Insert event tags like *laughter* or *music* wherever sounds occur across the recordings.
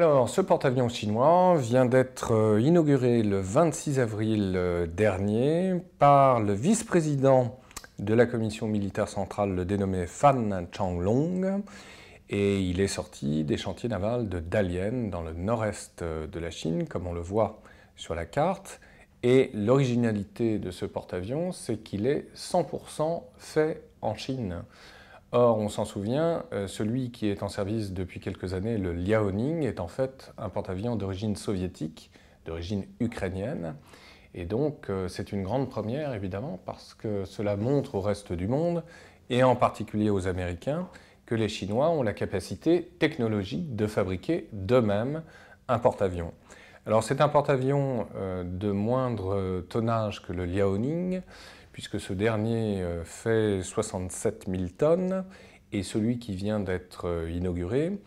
Alors, ce porte-avions chinois vient d'être euh, inauguré le 26 avril euh, dernier par le vice-président de la commission militaire centrale, le dénommé Fan Changlong, et il est sorti des chantiers navals de Dalian, dans le nord-est euh, de la Chine, comme on le voit sur la carte. Et l'originalité de ce porte-avions, c'est qu'il est 100% fait en Chine. Or, on s'en souvient, euh, celui qui est en service depuis quelques années, le Liaoning, est en fait un porte-avions d'origine soviétique, d'origine ukrainienne. Et donc, euh, c'est une grande première, évidemment, parce que cela montre au reste du monde, et en particulier aux Américains, que les Chinois ont la capacité technologique de fabriquer d'eux-mêmes un porte-avions. Alors, c'est un porte-avions euh, de moindre tonnage que le Liaoning, puisque ce dernier euh, fait 67 000 tonnes, et celui qui vient d'être euh, inauguré,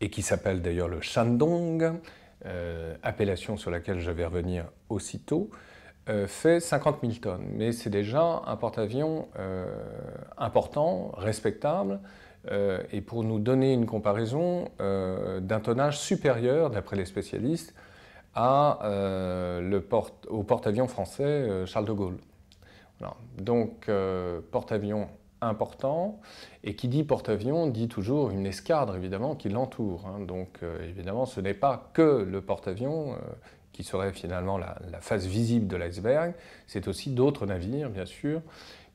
et qui s'appelle d'ailleurs le Shandong, euh, appellation sur laquelle je vais revenir aussitôt, fait 50 000 tonnes. Mais c'est déjà un porte-avions important, respectable, et pour nous donner une comparaison d'un tonnage supérieur, d'après les spécialistes, au porte-avions français Charles de Gaulle. Donc, euh, porte-avions important, et qui dit porte-avions dit toujours une escadre, évidemment, qui l'entoure. Hein. Donc, euh, évidemment, ce n'est pas que le porte-avions, euh, qui serait finalement la, face visible de l'iceberg, c'est aussi d'autres navires, bien sûr,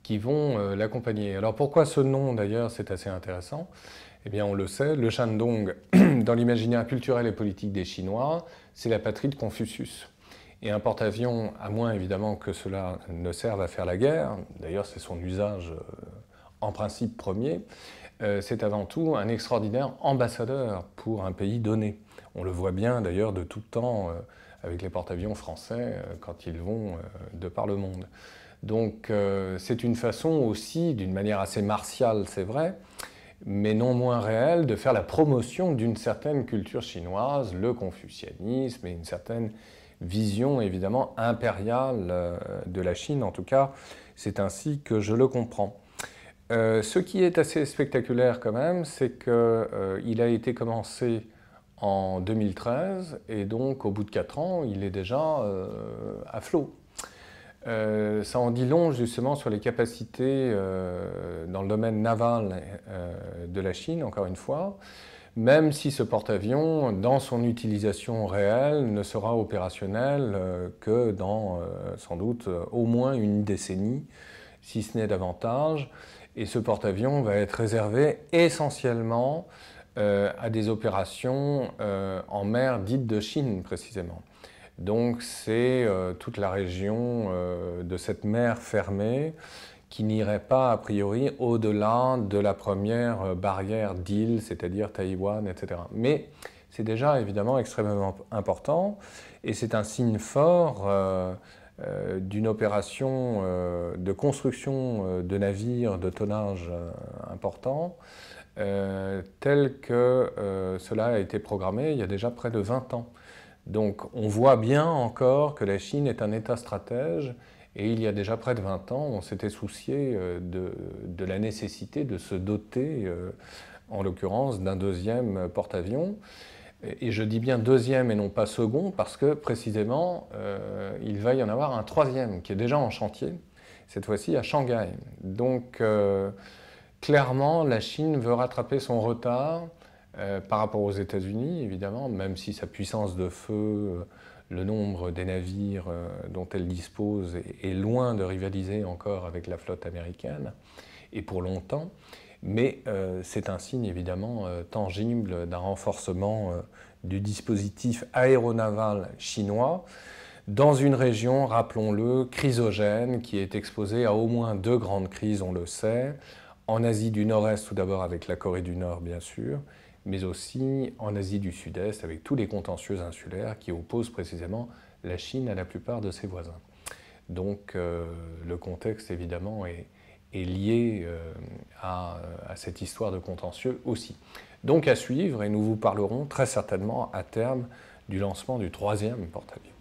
qui vont l'accompagner. Alors, pourquoi ce nom, d'ailleurs, c'est assez intéressant? Eh bien, on le sait, le Shandong, *clears throat* dans l'imaginaire culturel et politique des Chinois, c'est la patrie de Confucius. Et un porte-avions, à moins évidemment que cela ne serve à faire la guerre, d'ailleurs c'est son usage euh, en principe premier, euh, c'est avant tout un extraordinaire ambassadeur pour un pays donné. On le voit bien d'ailleurs de tout temps euh, avec les porte-avions français quand ils vont de par le monde. Donc c'est une façon aussi, d'une manière assez martiale c'est vrai, mais non moins réelle, de faire la promotion d'une certaine culture chinoise, le confucianisme et une certaine vision évidemment impériale euh, de la Chine, en tout cas c'est ainsi que je le comprends. Euh, ce qui est assez spectaculaire quand même, c'est qu'il euh, a été commencé en 2013 et donc au bout de 4 ans, il est déjà à flot. ça en dit long justement sur les capacités dans le domaine naval de la Chine, encore une fois même si ce porte-avions, dans son utilisation réelle, ne sera opérationnel euh, que dans euh, sans doute au moins une décennie, si ce n'est davantage. Et ce porte-avions va être réservé essentiellement euh, à des opérations en mer dite de Chine précisément. Donc c'est toute la région de cette mer fermée qui n'irait pas a priori au-delà de la première euh, barrière d'île, c'est-à-dire Taïwan, etc. Mais c'est déjà évidemment extrêmement important et c'est un signe fort euh, euh, d'une opération de construction de navires de tonnage important tel que cela a été programmé il y a déjà près de 20 ans. Donc on voit bien encore que la Chine est un État stratège et il y a déjà près de 20 ans, on s'était soucié euh, de, la nécessité de se doter, euh, en l'occurrence, d'un deuxième porte-avions. Et je dis bien deuxième et non pas second parce que précisément, euh, il va y en avoir un troisième qui est déjà en chantier, cette fois-ci à Shanghai. Donc, clairement, la Chine veut rattraper son retard par rapport aux États-Unis, évidemment, même si sa puissance de feu le nombre des navires euh, dont elle dispose est loin de rivaliser encore avec la flotte américaine, et pour longtemps, mais euh, c'est un signe évidemment euh, tangible d'un renforcement du dispositif aéronaval chinois dans une région, rappelons-le, chrysogène, qui est exposée à au moins deux grandes crises, on le sait, en Asie du Nord-Est tout d'abord avec la Corée du Nord bien sûr, mais aussi en Asie du Sud-Est avec tous les contentieux insulaires qui opposent précisément la Chine à la plupart de ses voisins. Donc euh, le contexte évidemment est, lié euh, à, cette histoire de contentieux aussi. Donc à suivre et nous vous parlerons très certainement à terme du lancement du troisième porte-avions.